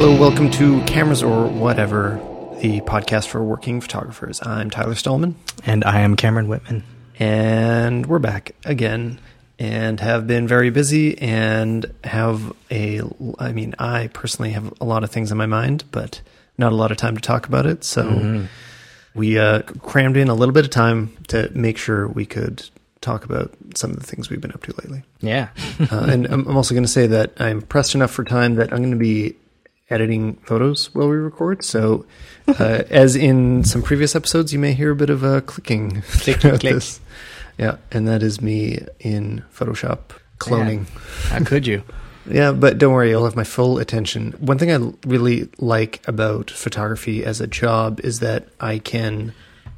Hello, welcome to Cameras or Whatever, the podcast for working photographers. I'm Tyler Stalman, And I am Cameron Whitman. and we're back again and have been very busy and have a, I mean, I personally have a lot of things in my mind, but not a lot of time to talk about it. So we uh, crammed in a little bit of time to make sure we could talk about some of the things we've been up to lately. Yeah. Uh, and I'm also going to say that I'm pressed enough for time that I'm going to be editing photos while we record. So, uh, as in some previous episodes, you may hear a bit of a clicking throughout click. this. Yeah, and that is me in Photoshop cloning. How could you? Yeah, but don't worry, you'll have my full attention. One thing I really like about photography as a job is that I can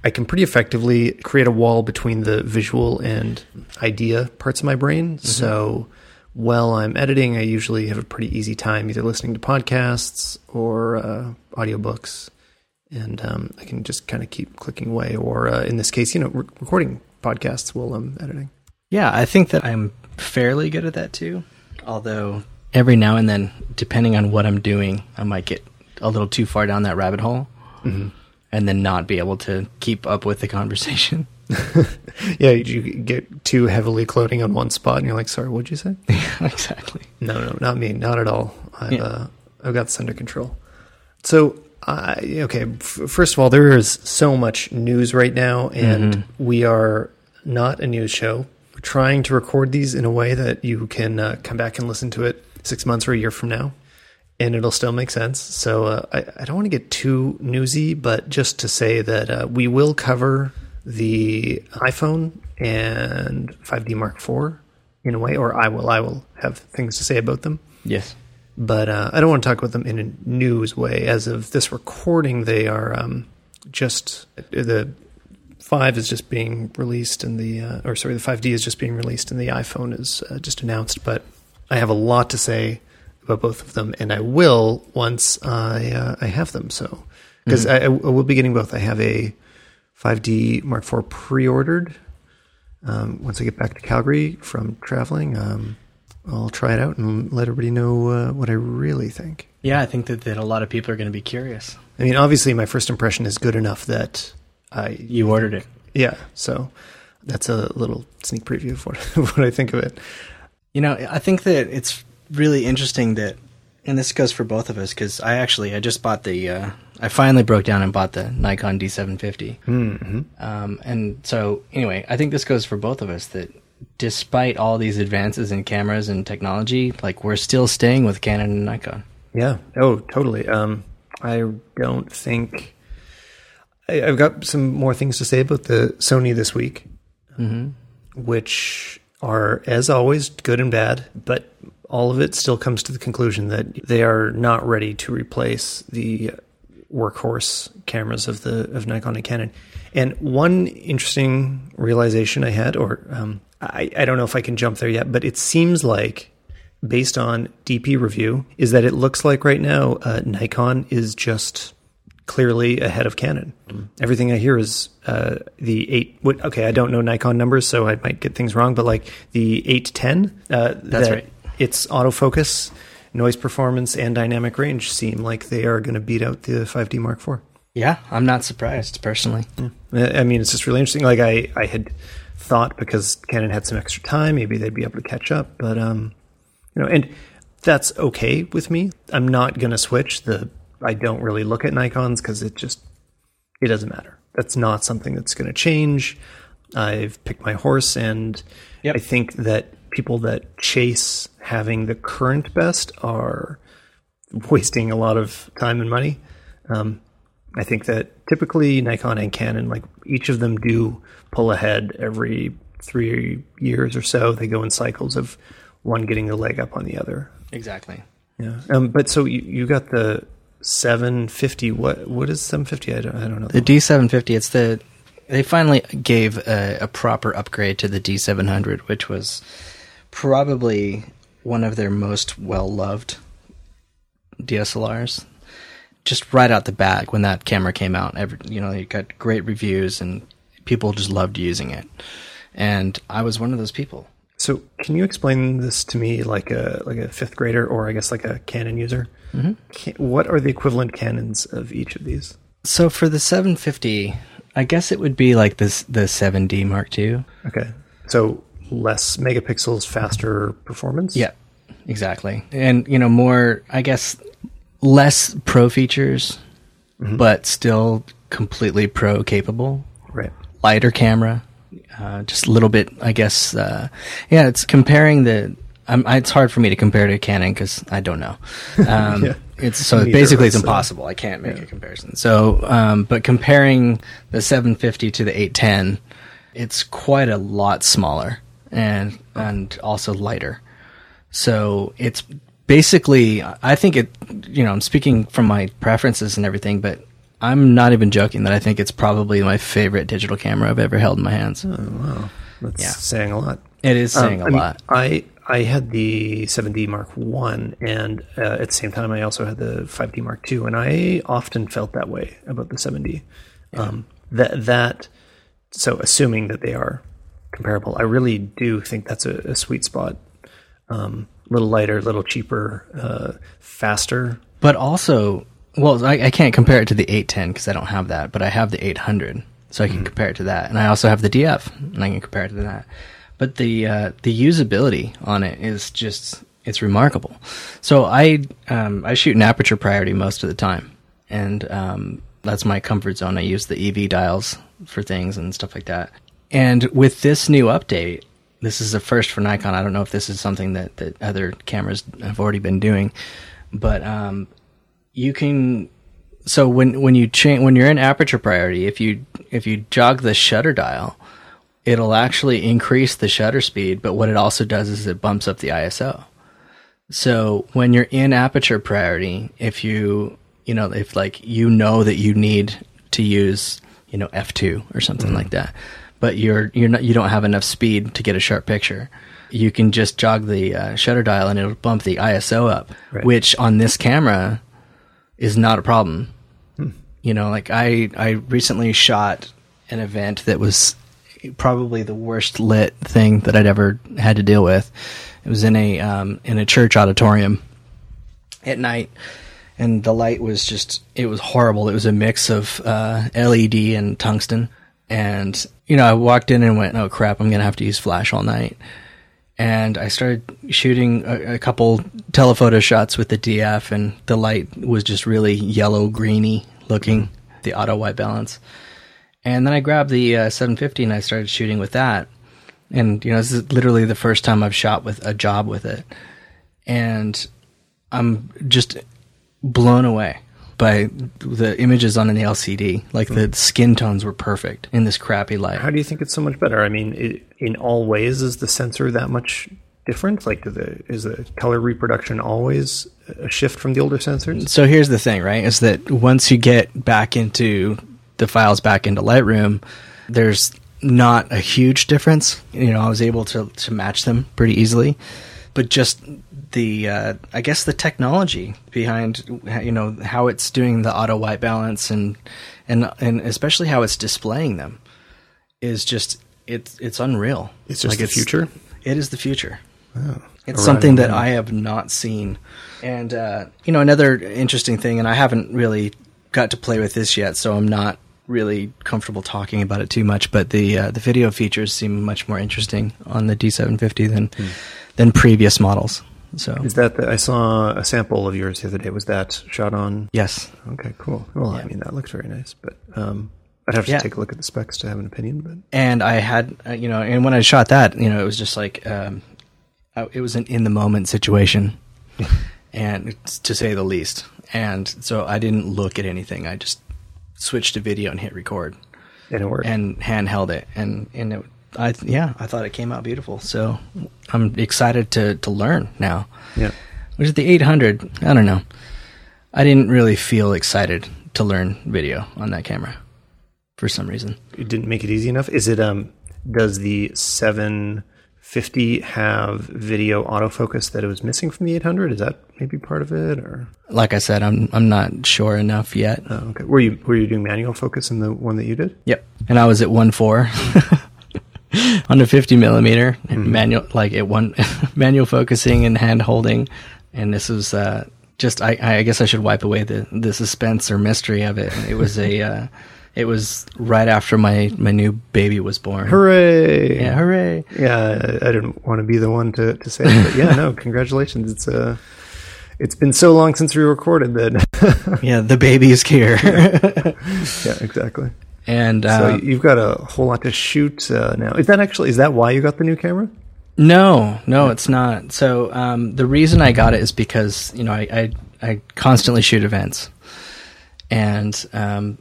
I can pretty effectively create a wall between the visual and idea parts of my brain. So while I'm editing, I usually have a pretty easy time either listening to podcasts or uh, audiobooks. And um, I can just kind of keep clicking away, or uh, in this case, you know, re- recording podcasts while I'm editing. Yeah, I think that I'm fairly good at that too. Although every now and then, depending on what I'm doing, I might get a little too far down that rabbit hole and then not be able to keep up with the conversation. Yeah, you get too heavily cloning on one spot, and you're like, "Sorry, what'd you say?" exactly. No, no, not me, not at all. I've Yeah. uh, I've got this under control. So, I okay. F- first of all, there is so much news right now, and we are not a news show. We're trying to record these in a way that you can uh, come back and listen to it six months or a year from now, and it'll still make sense. So, uh, I, I don't want to get too newsy, but just to say that uh, we will cover the iPhone and 5D Mark IV in a way, or I will. I will have things to say about them Yes. but uh, I don't want to talk about them in a news way. As of this recording, they are um, just the five is just being released, and the uh, or sorry, the five D is just being released, and the iPhone is uh, just announced. But I have a lot to say about both of them, and I will once I uh, I have them. So because I, I will be getting both. I have a 5D Mark IV pre-ordered. Um, once I get back to Calgary from traveling, um, I'll try it out and let everybody know uh, what I really think. Yeah, I think that, that a lot of people are going to be curious. I mean, obviously, my first impression is good enough that I, You ordered it. yeah. So that's a little sneak preview of what, of what I think of it. You know, I think that it's really interesting that, and this goes for both of us because I actually I just bought the uh, I finally broke down and bought the Nikon D750, mm-hmm. um, and so anyway, I think this goes for both of us that despite all these advances in cameras and technology, like we're still staying with Canon and Nikon. Yeah. Oh, totally. Um, I don't think I, I've got some more things to say about the Sony this week, which are, as always, good and bad. But all of it still comes to the conclusion that they are not ready to replace the workhorse cameras of the of Nikon and Canon. And one interesting realization I had, or um, I, I don't know if I can jump there yet, but it seems like based on DP review, is that it looks like right now uh, Nikon is just clearly ahead of Canon. Everything I hear is uh, the eight. What, okay, I don't know Nikon numbers, so I might get things wrong, but like the eight, 10, Uh, That's that right. Its autofocus, noise performance, and dynamic range seem like they are going to beat out the 5D Mark IV. Yeah, I'm not surprised personally. I I mean, it's just really interesting. Like I, I had thought because Canon had some extra time, maybe they'd be able to catch up. But um, you know, and that's okay with me. I'm not going to switch. The I don't really look at Nikon's because it just it doesn't matter. That's not something that's going to change. I've picked my horse, and Yep. I think that people that chase having the current best are wasting a lot of time and money. Um, I think that typically Nikon and Canon, like each of them, do pull ahead every three years or so. They go in cycles of one getting the leg up on the other. Exactly. Yeah. Um, but so you, you got the 750. What what is 750? I don't, I don't know. The D750, it's the they finally gave a, a proper upgrade to the D700, which was probably one of their most well loved DSLRs. Just right out the bat when that camera came out, every, you know, it got great reviews and people just loved using it. And I was one of those people. So, can you explain this to me, like a like a fifth grader, or I guess like a Canon user? Mm-hmm. What are the equivalent canons of each of these? So for the 750, I guess it would be like this the 7D Mark II. Okay, so less megapixels, faster performance. Yeah, exactly. And you know, more I guess less pro features, but still completely pro capable. right. Lighter camera, uh, just a little bit. I guess. Uh, yeah, it's comparing the. Um, it's hard for me to compare to Canon because I don't know. Um, Yeah. It's so Neither basically it's impossible. I can't make a comparison. So, um, but comparing the 750 to the 810, it's quite a lot smaller and and also lighter. So it's basically, I think it, you know, I'm speaking from my preferences and everything, but I'm not even joking that I think it's probably my favorite digital camera I've ever held in my hands. Wow. That's Yeah. saying a lot. It is saying Um, a I mean, lot. I I had the 7D Mark One, and uh, at the same time, I also had the 5D Mark Two, and I often felt that way about the 7D. Um, that that so assuming that they are comparable, I really do think that's a, a sweet spot. Um, a little lighter, a little cheaper, uh, faster. But also, well, I, I can't compare it to the 810 because I don't have that, but I have the 800, so I can compare it to that. And I also have the DF, and I can compare it to that. But the uh, the usability on it is just it's remarkable. So I um, I shoot in aperture priority most of the time, and um, that's my comfort zone. I use the EV dials for things and stuff like that. And with this new update, this is a first for Nikon. I don't know if this is something that, that other cameras have already been doing, but um, you can. So when when you change when you're in aperture priority, if you if you jog the shutter dial, it'll actually increase the shutter speed. But what it also does is it bumps up the ISO. So when you're in aperture priority, if you you know if like you know that you need to use you know f2 or something like that, but you're you're not you don't have enough speed to get a sharp picture, you can just jog the uh, shutter dial and it'll bump the ISO up, Right. which on this camera is not a problem. You know, like I I recently shot an event that was probably the worst lit thing that I'd ever had to deal with. It was in a um, in a church auditorium at night, and the light was just it was horrible. It was a mix of uh, LED and tungsten, and you know I walked in and went, "Oh crap, I'm gonna have to use flash all night." And I started shooting a, a couple telephoto shots with the DF, and the light was just really yellow greeny looking, the auto white balance. And then I grabbed the uh, 750 and I started shooting with that. And you know, this is literally the first time I've shot with a job with it, and I'm just blown away by the images on an LCD. Like hmm. the skin tones were perfect in this crappy light. How do you think it's so much better? I mean, it, in all ways, is the sensor that much different? Like, the is the color reproduction always a shift from the older sensors? So here's the thing, right? Is that once you get back into the files back into Lightroom, there's not a huge difference. You know, I was able to to match them pretty easily, but just the uh, I guess the technology behind you know how it's doing the auto white balance and and and especially how it's displaying them is just it's it's unreal. It's just like the future? It is the future. It's Arriving something that. I have not seen. And uh, you know, another interesting thing, and I haven't really got to play with this yet, so I'm not really comfortable talking about it too much. But the uh, the video features seem much more interesting on the D750 than Hmm. than previous models. So Is that the, I saw a sample of yours the other day? Was that shot on? yes, Okay, cool. Well, I mean, that looks very nice, but um, I'd have to Yeah. take a look at the specs to have an opinion. But and I had uh, you know, and when I shot that, you know, it was just like um, it was an in the moment situation, and to say the least. And so I didn't look at anything. I just switched to video and hit record and it worked. and handheld it, and and it, I yeah, I thought it came out beautiful. So I'm excited to to learn now. yeah. Which is the 800? I don't know. I didn't really feel excited to learn video on that camera for some reason. it didn't make it easy enough. Is it um does the 750 have video autofocus that it was missing from the 800? Is that maybe part of it or Like I said, I'm I'm not sure enough yet. oh, okay. Were you were you doing manual focus in the one that you did? Yep. And I was at one four. a 50 millimeter manual, like it one manual focusing and hand holding. And this was, uh, just, I, I guess I should wipe away the, the suspense or mystery of it. It was a, uh, it was right after my, my new baby was born. Hooray! Yeah, hooray. Yeah, I, I didn't want to be the one to, to say it, but yeah, no, congratulations. It's uh it's been so long since we recorded that. Yeah, the baby is here. yeah, exactly. And, So uh, you've got a whole lot to shoot uh, now. Is that actually is that why you got the new camera? No, no, it's not. So um, the reason I got it is because you know I I, I constantly shoot events, and um,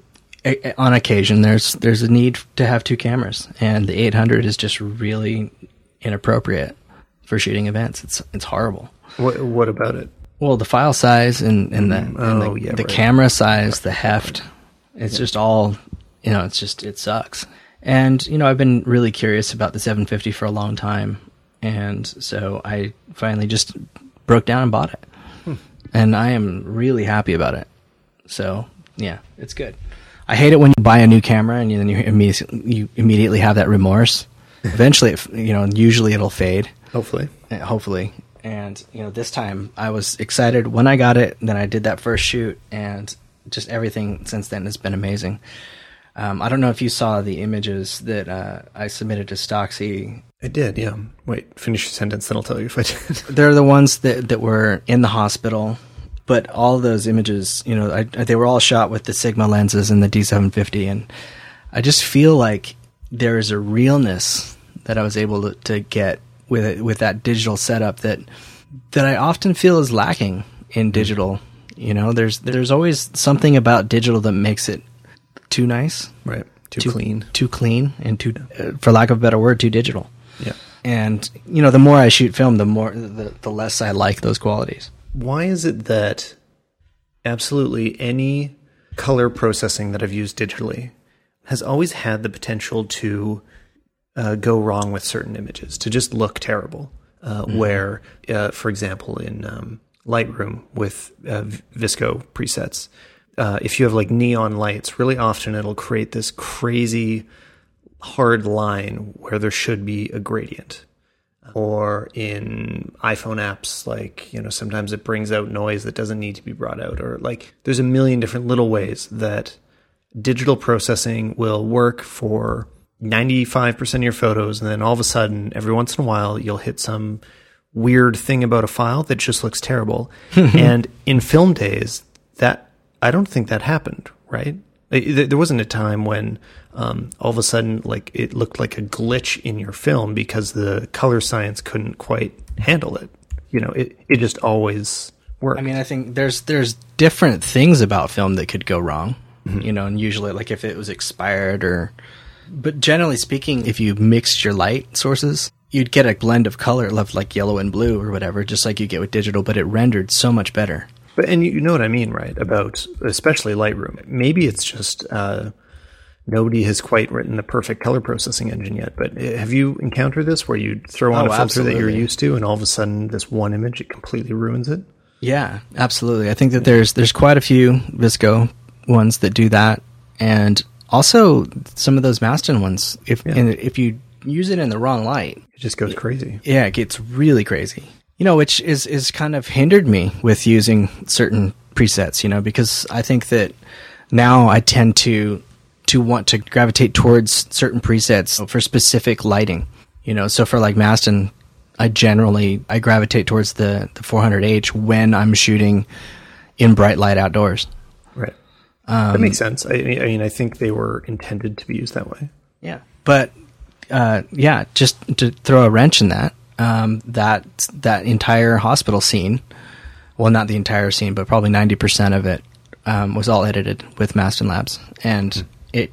on occasion there's there's a need to have two cameras, and the 800 is just really inappropriate for shooting events. It's it's horrible. What what about it? Well, the file size and, and the, and oh, the, yeah, the right. camera size, the heft, it's just all, you know, it's just, it sucks. And, you know, I've been really curious about the 750 for a long time. And so I finally just broke down and bought it. Hmm. And I am really happy about it. So, yeah, it's good. I hate it when you buy a new camera and then you immediately, you immediately have that remorse. Eventually, it, you know, usually it'll fade Hopefully. uh, hopefully. And you know, this time I was excited when I got it. Then I did that first shoot, and just everything since then has been amazing. Um, I don't know if you saw the images that uh, I submitted to Stocksy. I did, yeah. Wait, finish your sentence, then I'll tell you if I did. They're the ones that that were in the hospital, but all those images, you know, I, they were all shot with the Sigma lenses and the D750, and I just feel like there is a realness that I was able to, to get with it, with that digital setup that that I often feel is lacking in digital. You know, there's there's always something about digital that makes it too nice, right. Too, clean. too clean, and too, uh, for lack of a better word, too digital. Yeah. And you know, the more I shoot film, the more the, the less I like those qualities. Why is it that absolutely any color processing that I've used digitally has always had the potential to uh, go wrong with certain images, to just look terrible? Uh, Where, uh, for example, in um, Lightroom with uh, VSCO presets, uh, if you have like neon lights, really often it'll create this crazy hard line where there should be a gradient or in iPhone apps, like, you know, sometimes it brings out noise that doesn't need to be brought out, or like there's a million different little ways that digital processing will work for 95% of your photos. And then all of a sudden, every once in a while, you'll hit some weird thing about a file that just looks terrible. and in film days, that I don't think that happened, right? There wasn't a time when um, all of a sudden, like it looked like a glitch in your film because the color science couldn't quite handle it. You know, it it just always worked. I mean, I think there's there's different things about film that could go wrong, you know, and usually like if it was expired or, but generally speaking, if you mixed your light sources, you'd get a blend of color of like yellow and blue or whatever, just like you get with digital, but it rendered so much better. But and you know what I mean, right? About especially Lightroom. Maybe it's just uh, nobody has quite written the perfect color processing engine yet. But uh, have you encountered this where you throw on Oh, a filter that you're used to, and all of a sudden this one image it completely ruins it? Yeah, absolutely. I think that there's there's quite a few VSCO ones that do that, and also some of those Mastin ones. If and if you use it in the wrong light, It just goes crazy. yeah, it gets really crazy. You know, which is is kind of hindered me with using certain presets. You know, because I think that now I tend to to want to gravitate towards certain presets for specific lighting. You know, so for like Mastin, I generally I gravitate towards the the 400H when I'm shooting in bright light outdoors. Right. that makes sense. I, mean- I mean, I think they were intended to be used that way. Yeah. But uh, yeah, just to throw a wrench in that, um, that that entire hospital scene, well, not the entire scene, but probably ninety percent of it um, was all edited with Mastin Labs, and it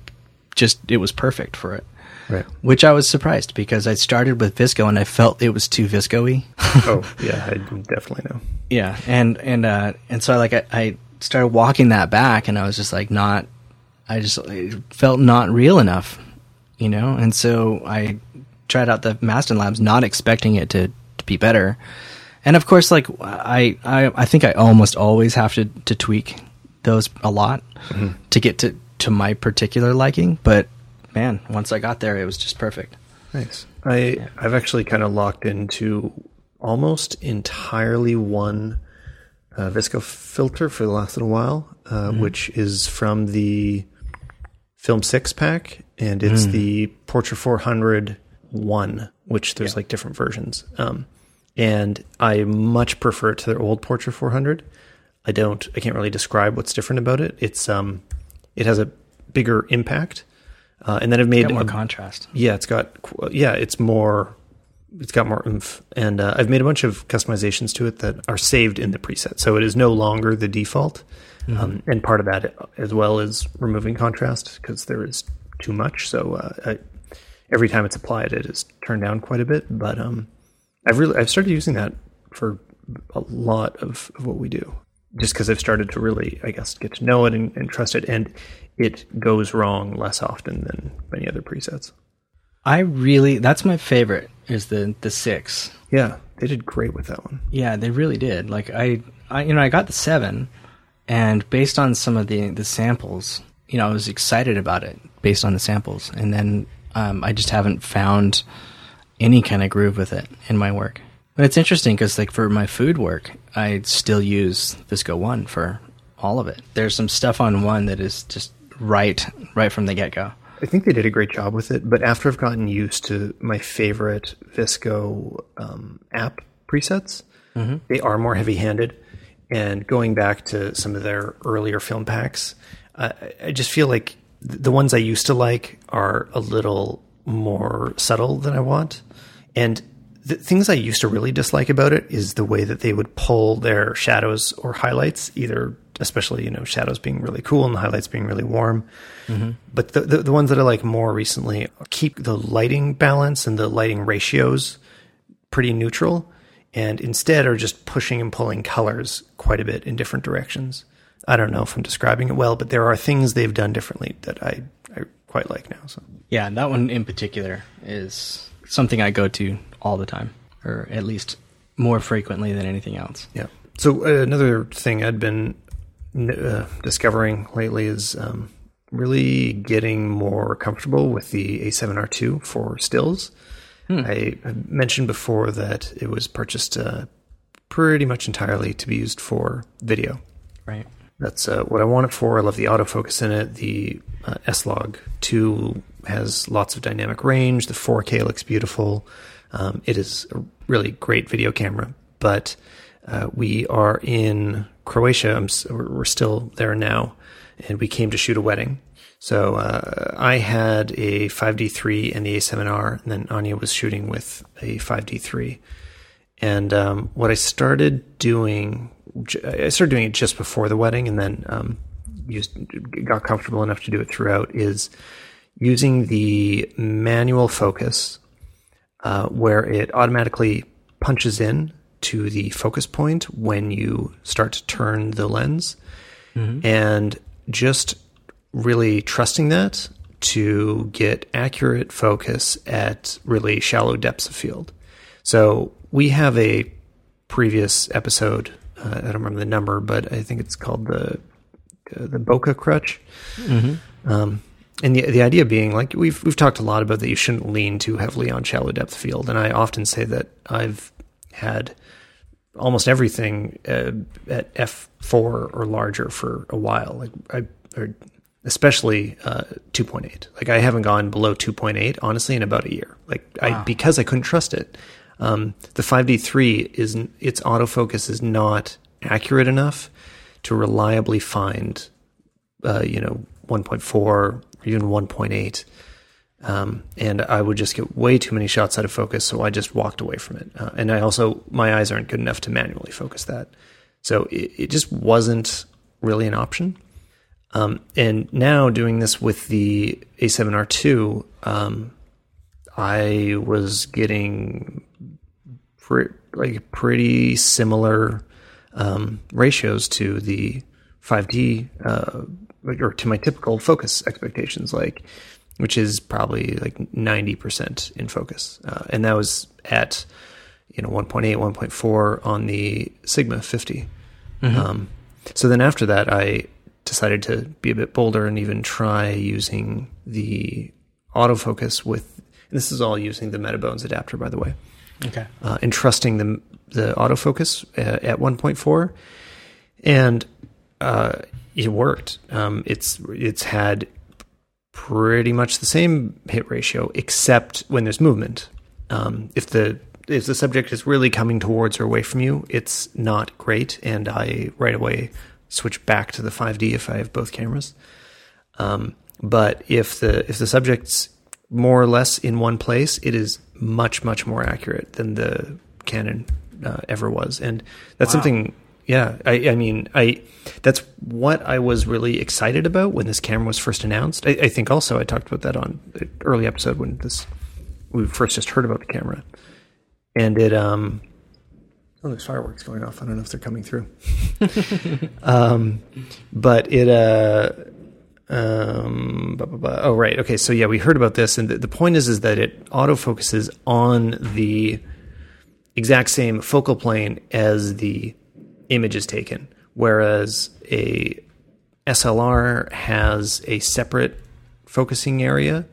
just it was perfect for it. Right. Which I was surprised because I started with VSCO and I felt it was too VSCO-y. Oh yeah, I definitely know. Yeah, and and uh, and so I like I, I started walking that back, and I was just like not, I just it felt not real enough, you know. And so I tried out the Mastin Labs, not expecting it to, to be better. And of course, like I, I I think I almost always have to to tweak those a lot to get to to my particular liking. But man, once I got there, it was just perfect. Nice. I I've actually kind of locked into almost entirely one uh, VSCO filter for the last little while, uh, which is from the Film Six pack, and it's the Portra 400 one, which there's like different versions. Um, and I much prefer it to their old Portra 400. I don't. I can't really describe what's different about it. It's um, it has a bigger impact, uh, and then I've made more a- contrast. yeah, it's got yeah, it's more it's got more oomph, and uh, I've made a bunch of customizations to it that are saved in the preset, so it is no longer the default. Um, and part of that as well is removing contrast because there is too much. So uh, I, every time it's applied, it is turned down quite a bit. But um, I've really I've started using that for a lot of, of what we do, just because I've started to really I guess get to know it and, and trust it, and it goes wrong less often than many other presets. I really that's my favorite is the the six. Yeah, they did great with that one. Yeah, they really did. Like I, I you know I got the seven, and based on some of the the samples, you know I was excited about it based on the samples, and then um, I just haven't found any kind of groove with it in my work. But it's interesting because like for my food work, I still use VSCO One for all of it. There's some stuff on one that is just right right from the get go. I think they did a great job with it, but after I've gotten used to my favorite VSCO um, app presets, they are more heavy handed. And going back to some of their earlier film packs, uh, I just feel like the ones I used to like are a little more subtle than I want. And the things I used to really dislike about it is the way that they would pull their shadows or highlights, either especially you know shadows being really cool and the highlights being really warm. Mm-hmm. But the, the the ones that I like more recently keep the lighting balance and the lighting ratios pretty neutral, and instead are just pushing and pulling colors quite a bit in different directions. I don't know if I'm describing it well, but there are things they've done differently that I, I quite like now. So Yeah, and that one in particular is something I go to all the time, or at least more frequently than anything else. Yeah. So uh, another thing I'd been uh, discovering lately is um, really getting more comfortable with the A7R2 for stills. I, I mentioned before that it was purchased uh, pretty much entirely to be used for video. Right. That's uh, what I want it for. I love the autofocus in it. The uh, S-Log 2 has lots of dynamic range. The 4K looks beautiful. Um, it is a really great video camera. But uh, we are in Croatia. I'm, we're we're still there now. And we came to shoot a wedding. So uh, I had a 5D3 and the A7R, and then Anya was shooting with a 5D3. And um, what I started doing, I started doing it just before the wedding, and then um, used got comfortable enough to do it throughout. Is using the manual focus, uh, where it automatically punches in to the focus point when you start to turn the lens, and just really trusting that to get accurate focus at really shallow depths of field. So we have a previous episode. Uh, I don't remember the number, but I think it's called the uh, the Bokeh crutch. Um, and the the idea being like we've we've talked a lot about that you shouldn't lean too heavily on shallow depth field, and I often say that I've had almost everything uh, at f four or larger for a while. Like I, or especially uh, two point eight. Like I haven't gone below two point eight honestly in about a year. Like I because I couldn't trust it. Um, the five D three is its autofocus is not accurate enough to reliably find uh, you know 1.4 or even 1.8 um, and i would just get way too many shots out of focus so i just walked away from it. Uh, and i also my eyes aren't good enough to manually focus that. So it, it just wasn't really an option. Um, and now doing this with the a7r2 um, i was getting pre- like pretty similar um, ratios to the 5D uh, or to my typical focus expectations, like which is probably like 90% in focus, uh, and that was at you know 1.8, 1.4 on the Sigma 50. Um, so then after that, I decided to be a bit bolder and even try using the autofocus with this is all using the Metabones adapter, by the way, Okay. uh, and trusting the the autofocus uh, at 1.4, and uh, it worked. Um, it's it's had pretty much the same hit ratio, except when there's movement. Um, if the if the subject is really coming towards or away from you, it's not great, and I right away switch back to the 5D if I have both cameras. Um, but if the if the subject's more or less in one place, it is much much more accurate than the Canon uh, ever was, and that's Wow. something. Yeah, I, I mean, I that's what I was really excited about when this camera was first announced. I, I think also I talked about that on the early episode when this we first just heard about the camera, and it um. Oh, there's fireworks going off. I don't know if they're coming through. um, but it uh um blah, blah, blah. oh right okay so yeah we heard about this and the, the point is is that it autofocuses on the exact same focal plane as the image is taken whereas a slr has a separate focusing area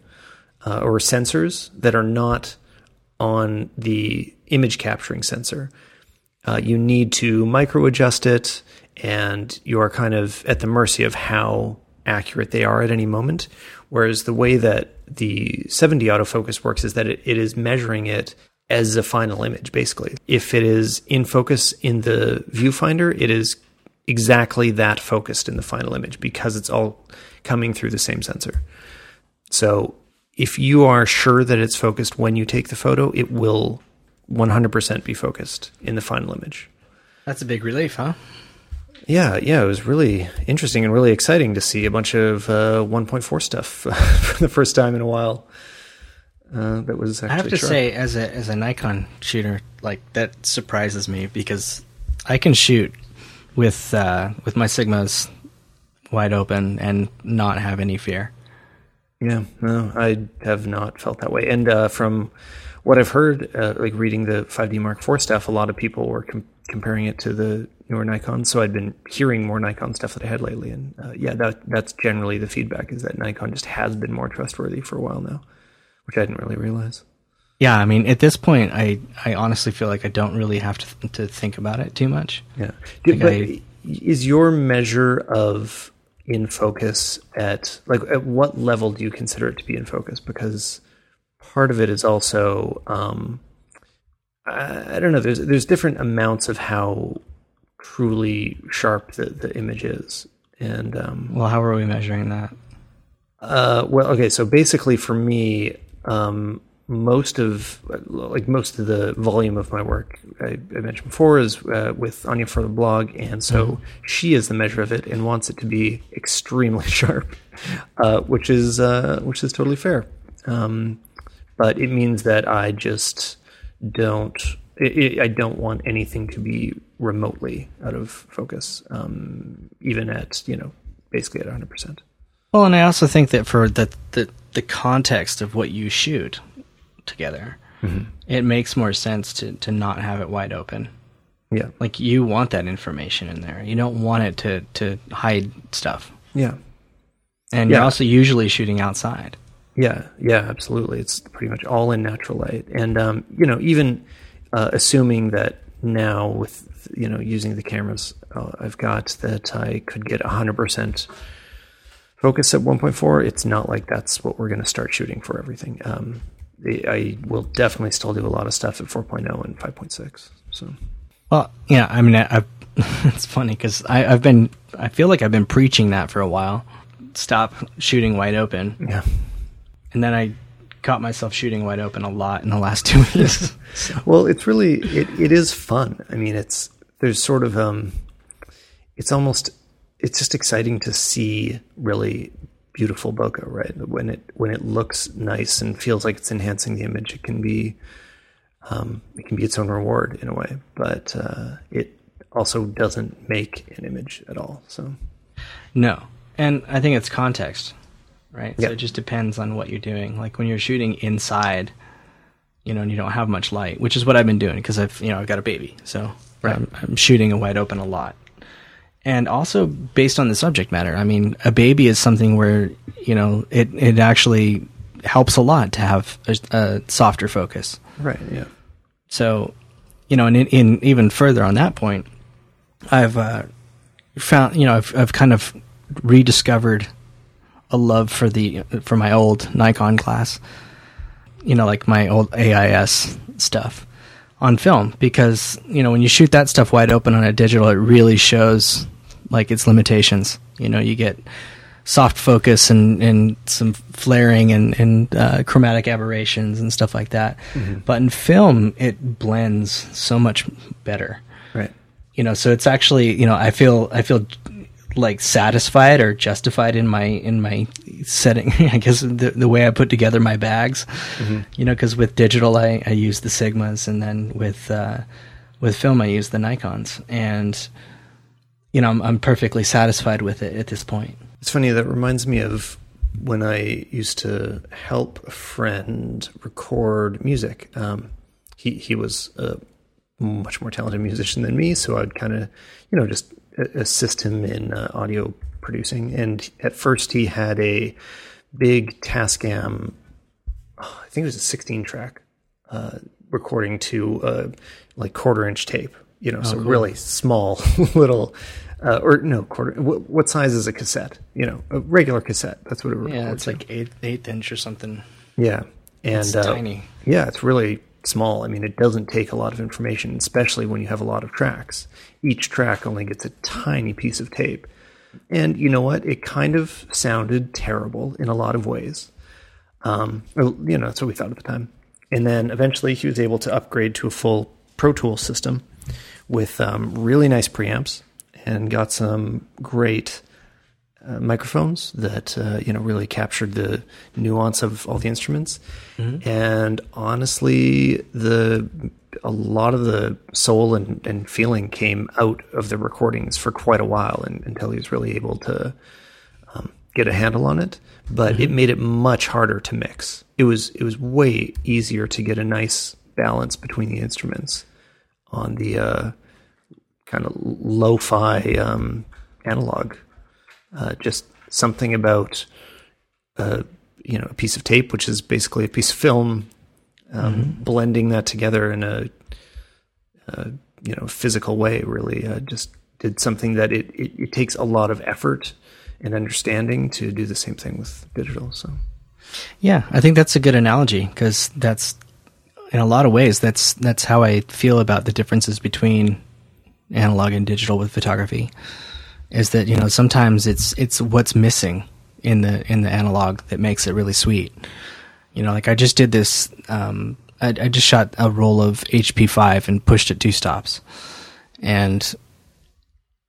uh, or sensors that are not on the image capturing sensor uh, you need to micro adjust it and you're kind of at the mercy of how accurate they are at any moment. Whereas the way that the 7D autofocus works is that it, it is measuring it as a final image, basically. If it is in focus in the viewfinder, it is exactly that focused in the final image because it's all coming through the same sensor. So if you are sure that it's focused when you take the photo, it will 100% be focused in the final image. That's a big relief, huh? Yeah, yeah, it was really interesting and really exciting to see a bunch of uh, 1.4 stuff for the first time in a while. Uh, that was actually I have to sharp. say, as a as a Nikon shooter, like that surprises me because I can shoot with uh, with my Sigmas wide open and not have any fear. Yeah, no, I have not felt that way. And uh, from what I've heard, uh, like reading the 5D Mark IV stuff, a lot of people were com- comparing it to the newer Nikon. So I'd been hearing more Nikon stuff that I had lately, and uh, yeah, that that's generally the feedback is that Nikon just has been more trustworthy for a while now, which I didn't really realize. Yeah, I mean, at this point, I I honestly feel like I don't really have to to think about it too much. Yeah. But I- is your measure of in focus at like at what level do you consider it to be in focus? Because part of it is also um, I, I don't know. There's there's different amounts of how truly sharp the, the image is, and um, Well, how are we measuring that? uh, well, okay. So basically, for me, um, most of like most of the volume of my work I, I mentioned before is uh, with Anya for the blog, and so she is the measure of it and wants it to be extremely sharp, uh, which is uh, which is totally fair. Um, but it means that I just don't. i i I don't want anything to be remotely out of focus, um, even at you know basically at 100 percent. Well, and I also think that for the the, the context of what you shoot together, it makes more sense to, to not have it wide open. Yeah. Like you want that information in there. You don't want it to, to hide stuff. Yeah. And Yeah. you're also usually shooting outside. Yeah, yeah, absolutely. It's pretty much all in natural light, and um, you know, even uh, assuming that now with you know using the cameras uh, I've got that I could get hundred percent focus at one point four. It's not like that's what we're going to start shooting for everything. Um, I will definitely still do a lot of stuff at 4.0 and 5.6. So Well, yeah, I mean, I, I, it's funny because I've been, I feel like I've been preaching that for a while. Stop shooting wide open. yeah, And then I caught myself shooting wide open a lot in the last two weeks. Well, it's really it, it is fun. I mean, it's there's sort of um, it's almost it's just exciting to see really beautiful bokeh, right? When it when it looks nice and feels like it's enhancing the image, it can be um, it can be its own reward in a way, but uh, it also doesn't make an image at all. So No. And I think it's context, right? Yeah. So it just depends on what you're doing. Like when you're shooting inside, you know, and you don't have much light, which is what I've been doing because I've, you know, I've got a baby. So Right. I'm, I'm shooting a wide open a lot. And also based on the subject matter. I mean, a baby is something where, you know, it, it actually helps a lot to have a, a softer focus. Right. Yeah. So, you know, and in, in even further on that point, I've uh, found, you know, I've, I've kind of rediscovered a love for the for my old Nikon class, you know, like my old AIS stuff on film because you know when you shoot that stuff wide open on a digital, it really shows like its limitations. You know, you get soft focus and, and some flaring and, and uh, chromatic aberrations and stuff like that. Mm-hmm. But in film, it blends so much better. Right. You know, so it's actually you know I feel I feel like satisfied or justified in my in my setting. I guess the the way I put together my bags. You know, because with digital I I use the Sigmas and then with uh, with film I use the Nikons and you know I'm I'm perfectly satisfied with it at this point. It's funny. That reminds me of when I used to help a friend record music. Um, he he was a much more talented musician than me, so I'd kind of you know just assist him in uh, audio producing. And at first, he had a big Tascam. oh, I think it was a 16 track uh, recording to uh, like quarter inch tape. You know, so really small little. Uh, or no quarter. What, what size is a cassette? You know, a regular cassette. That's what it records. Yeah, it's to. like eighth eighth inch or something. Yeah, and It's uh, tiny. Yeah, it's really small. I mean, it doesn't take a lot of information, especially when you have a lot of tracks. Each track only gets a tiny piece of tape, and you know what? It kind of sounded terrible in a lot of ways. Um, you know, that's what we thought at the time. And then eventually, he was able to upgrade to a full Pro Tools system with um, really nice preamps and got some great uh, microphones that uh, you know really captured the nuance of all the instruments. And honestly, the a lot of the soul and, and feeling came out of the recordings for quite a while, and, until he was really able to um, get a handle on it. But it made it much harder to mix. It was it was way easier to get a nice balance between the instruments on the uh, kind of lo-fi um, analog. Uh, just something about uh, you know a piece of tape, which is basically a piece of film, um, blending that together in a, uh you know physical way. Really, uh, just did something that it, it it takes a lot of effort and understanding to do the same thing with digital. So Yeah, I think that's a good analogy because that's in a lot of ways that's that's how I feel about the differences between analog and digital with photography. Is that you know sometimes it's it's what's missing in the in the analog that makes it really sweet. You know, like I just did this. Um, I, I just shot a roll of HP five and pushed it two stops, and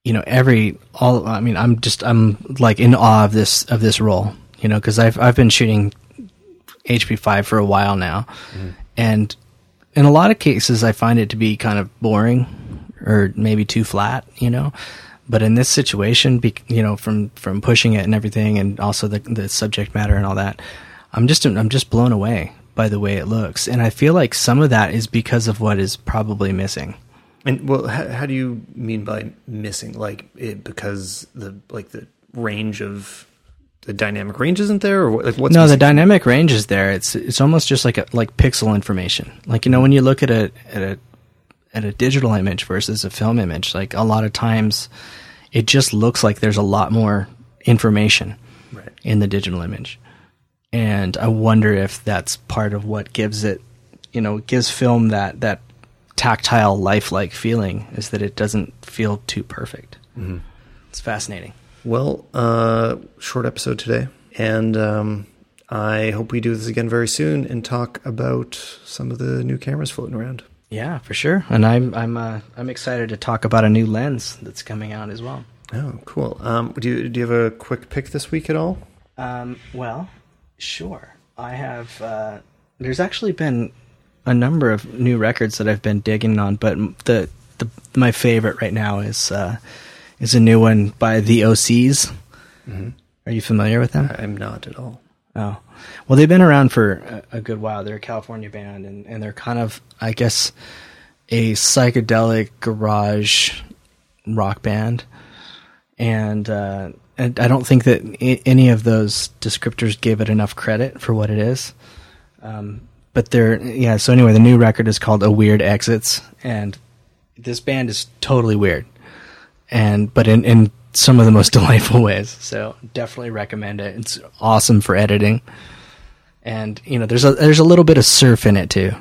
you know every all i mean i'm just i'm like in awe of this of this roll. you know because i've i've been shooting hp5 for a while now and in a lot of cases i find it to be kind of boring or maybe too flat you know but in this situation be, you know from from pushing it and everything and also the the subject matter and all that i'm just i'm just blown away by the way it looks and i feel like some of that is because of what is probably missing And well, how, how do you mean by missing? Like it, because the like the range of the dynamic range isn't there, or what, like what's no, the dynamic range is there. It's it's almost just like a like pixel information. Like you know when you look at a at a at a digital image versus a film image, like a lot of times it just looks like there's a lot more information right? in the digital image. And I wonder if that's part of what gives it, you know, gives film that that tactile lifelike feeling is that it doesn't feel too perfect. Mm-hmm. It's fascinating. Well, uh, short episode today, and um, I hope we do this again very soon and talk about some of the new cameras floating around. Yeah, for sure. And I'm I'm uh, I'm excited to talk about a new lens that's coming out as well. Oh, cool. Um, do you do you have a quick pick this week at all? Um, well, sure. I have. Uh, there's actually been a number of new records that I've been digging on, but the the my favorite right now is uh, is a new one by the OCs. Are you familiar with them? I'm not at all. Oh, well, they've been around for a, a good while. They're a California band, and, and they're kind of, I guess, a psychedelic garage rock band. And uh, and I don't think that I- any of those descriptors gave it enough credit for what it is. Um, but they're yeah. So anyway, the new record is called "A Weird Exits," and this band is totally weird, and but in in some of the most delightful ways. So definitely recommend it. It's awesome for editing, and you know there's a there's a little bit of surf in it too.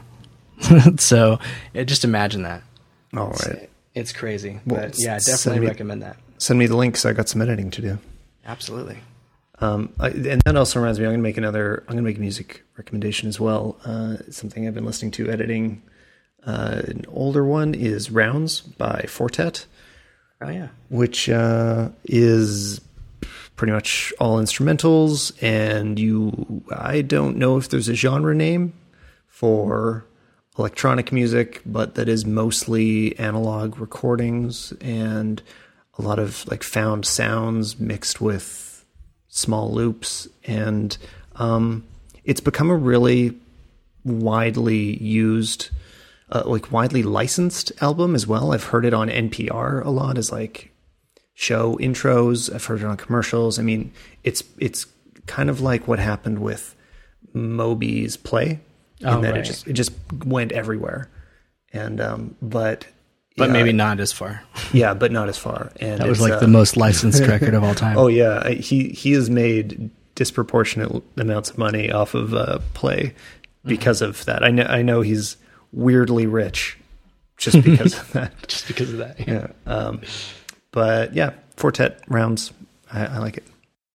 so yeah, just imagine that. All right. It's crazy, Well, but yeah, definitely me- recommend that. Send me the link 'cause I got some editing to do. Absolutely. Um, I, and that also reminds me, I'm going to make another. I'm going to make a music recommendation as well. Uh, something I've been listening to editing. Uh, an older one is Rounds by Four Tet, Oh yeah. which uh, is pretty much all instrumentals. And you, I don't know if there's a genre name for electronic music, but that is mostly analog recordings and a lot of like found sounds mixed with small loops. And um, it's become a really widely used, uh, like widely licensed album as well. I've heard it on NPR a lot as like show intros. I've heard it on commercials. I mean, it's it's kind of like what happened with Moby's play, in Oh, that right. it just it just went everywhere. And um, but But yeah, maybe not as far. yeah, but not as far. And That was like uh, the most licensed record of all time. Oh yeah, he he has made disproportionate amounts of money off of uh, play because of that. I know I know he's weirdly rich just because of that. just because of that. Yeah. Um, but yeah, Four Tet rounds. I, I like it.